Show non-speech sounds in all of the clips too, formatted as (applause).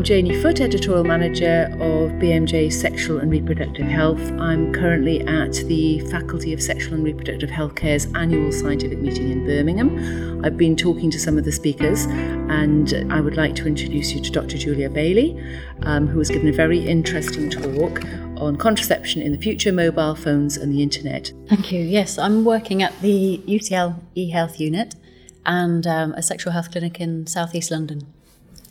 I'm Janie Foote, Editorial Manager of BMJ Sexual and Reproductive Health. I'm currently at the Faculty of Sexual and Reproductive Healthcare's annual scientific meeting in Birmingham. I've been talking to some of the speakers, and I would like to introduce you to Dr. Julia Bailey, um, who has given a very interesting talk on contraception in the future, mobile phones, and the internet. Thank you. Yes, I'm working at the UCL eHealth unit and um, a sexual health clinic in southeast London.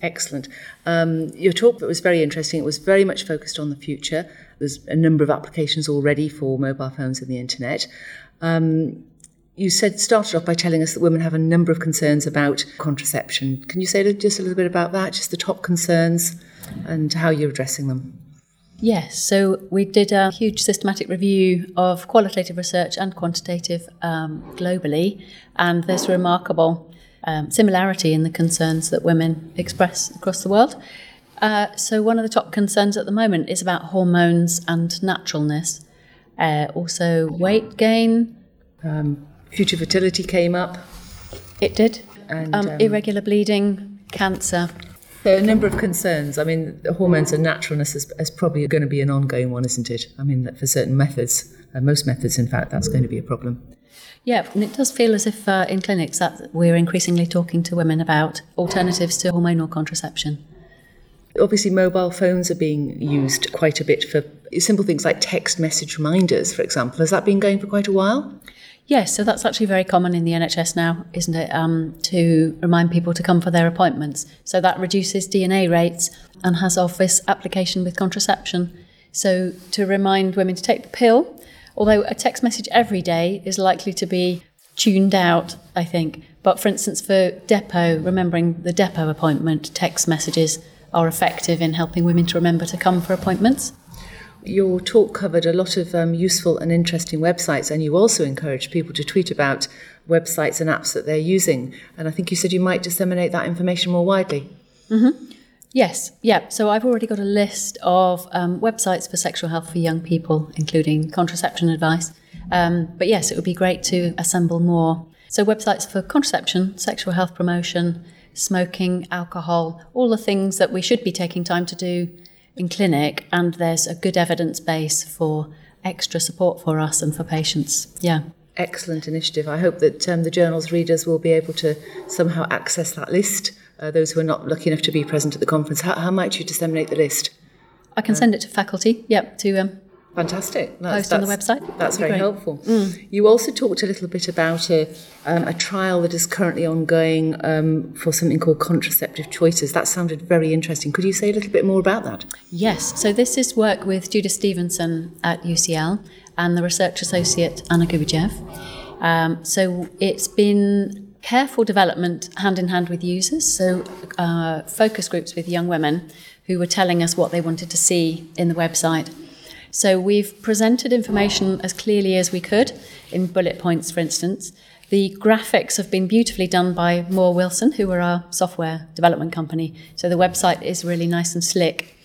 Excellent. Um, your talk was very interesting. It was very much focused on the future. There's a number of applications already for mobile phones and the internet. Um, you said started off by telling us that women have a number of concerns about contraception. Can you say just a little bit about that, just the top concerns and how you're addressing them? Yes, so we did a huge systematic review of qualitative research and quantitative um, globally, and there's remarkable um, similarity in the concerns that women express across the world. Uh, so, one of the top concerns at the moment is about hormones and naturalness. Uh, also, weight gain. Um, future fertility came up. It did. And, um, um, irregular bleeding, cancer. There are a number of concerns. I mean, hormones and naturalness is, is, probably going to be an ongoing one, isn't it? I mean, for certain methods, uh, most methods, in fact, that's going to be a problem. Yeah, and it does feel as if uh, in clinics that we're increasingly talking to women about alternatives to hormonal contraception. Obviously, mobile phones are being used quite a bit for simple things like text message reminders, for example. Has that been going for quite a while? Yes, so that's actually very common in the NHS now, isn't it? Um, to remind people to come for their appointments. So that reduces DNA rates and has office application with contraception. So to remind women to take the pill Although a text message every day is likely to be tuned out, I think. But for instance, for depot, remembering the depot appointment, text messages are effective in helping women to remember to come for appointments. Your talk covered a lot of um, useful and interesting websites, and you also encouraged people to tweet about websites and apps that they're using. And I think you said you might disseminate that information more widely. Mm-hmm. Yes, yeah. So I've already got a list of um, websites for sexual health for young people, including contraception advice. Um, but yes, it would be great to assemble more. So websites for contraception, sexual health promotion, smoking, alcohol, all the things that we should be taking time to do in clinic, and there's a good evidence base for extra support for us and for patients. Yeah. Excellent initiative. I hope that um, the journal's readers will be able to somehow access that list uh, those who are not lucky enough to be present at the conference. How, how might you disseminate the list? I can send it to faculty, yep, to um, Fantastic. That's, post on the website. That's very great. helpful. Mm. You also talked a little bit about a, um, a trial that is currently ongoing um, for something called contraceptive choices. That sounded very interesting. Could you say a little bit more about that? Yes. So this is work with Judith Stephenson at UCL and the research associate Anna Gubijev. Um, so it's been careful development hand in hand with users, so uh, focus groups with young women who were telling us what they wanted to see in the website. So we've presented information as clearly as we could in bullet points, for instance. The graphics have been beautifully done by Moore Wilson, who are our software development company. So the website is really nice and slick.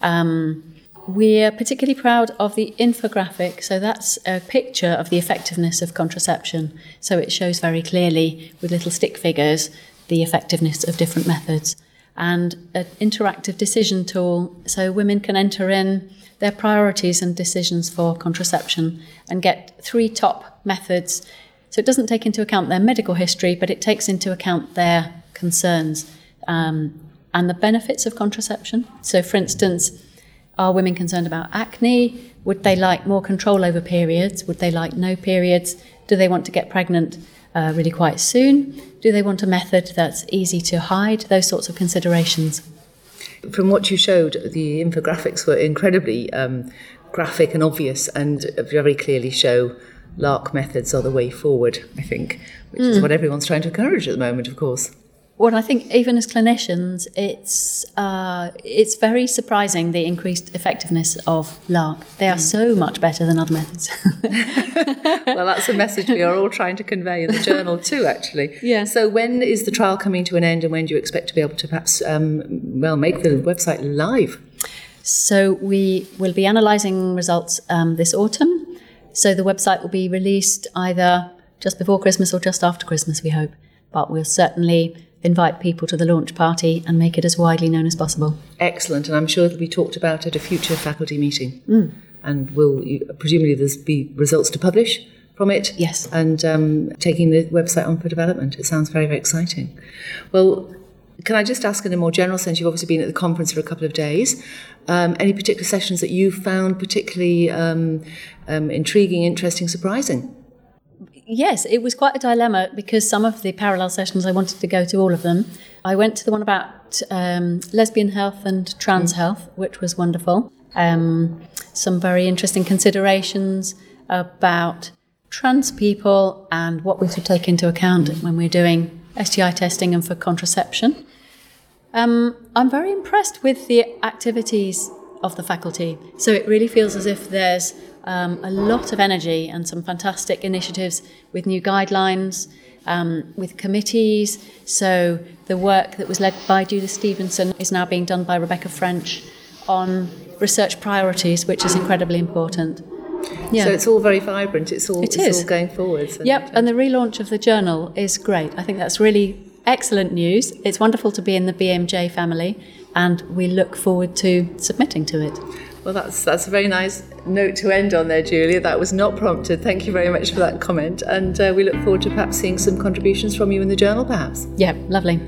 Um, we're particularly proud of the infographic. So that's a picture of the effectiveness of contraception. So it shows very clearly with little stick figures the effectiveness of different methods. And an interactive decision tool so women can enter in their priorities and decisions for contraception and get three top methods. So it doesn't take into account their medical history, but it takes into account their concerns um, and the benefits of contraception. So, for instance, are women concerned about acne? Would they like more control over periods? Would they like no periods? Do they want to get pregnant uh, really quite soon? Do they want a method that's easy to hide? Those sorts of considerations. From what you showed, the infographics were incredibly um, graphic and obvious and very clearly show LARC methods are the way forward, I think, which mm. is hmm. what everyone's trying to encourage at the moment, of course. Well, I think even as clinicians, it's uh, it's very surprising the increased effectiveness of LARC. They are mm. so much better than other methods. (laughs) well, that's a message we are all trying to convey in the journal too, actually. Yeah. So, when is the trial coming to an end, and when do you expect to be able to perhaps um, well make the website live? So, we will be analysing results um, this autumn. So, the website will be released either just before Christmas or just after Christmas, we hope. But we'll certainly invite people to the launch party and make it as widely known as possible. Excellent, and I'm sure it'll be talked about at a future faculty meeting. Mm. And will presumably there's be results to publish from it. Yes. And um, taking the website on for development. It sounds very, very exciting. Well, can I just ask in a more general sense? You've obviously been at the conference for a couple of days. Um, any particular sessions that you found particularly um, um, intriguing, interesting, surprising? Yes, it was quite a dilemma because some of the parallel sessions I wanted to go to all of them. I went to the one about um, lesbian health and trans mm. health, which was wonderful. Um, some very interesting considerations about trans people and what we should take into account when we're doing STI testing and for contraception. Um, I'm very impressed with the activities of the faculty. So it really feels as if there's um, a lot of energy and some fantastic initiatives with new guidelines, um, with committees. So the work that was led by Judith Stephenson is now being done by Rebecca French on research priorities, which is incredibly important. Yeah. So it's all very vibrant. It's all, it it's is. all going forwards. Yep, and the relaunch of the journal is great. I think that's really excellent news. It's wonderful to be in the BMJ family, and we look forward to submitting to it. Well, that's that's a very nice note to end on there, Julia. That was not prompted. Thank you very much for that comment, and uh, we look forward to perhaps seeing some contributions from you in the journal, perhaps. Yeah, lovely.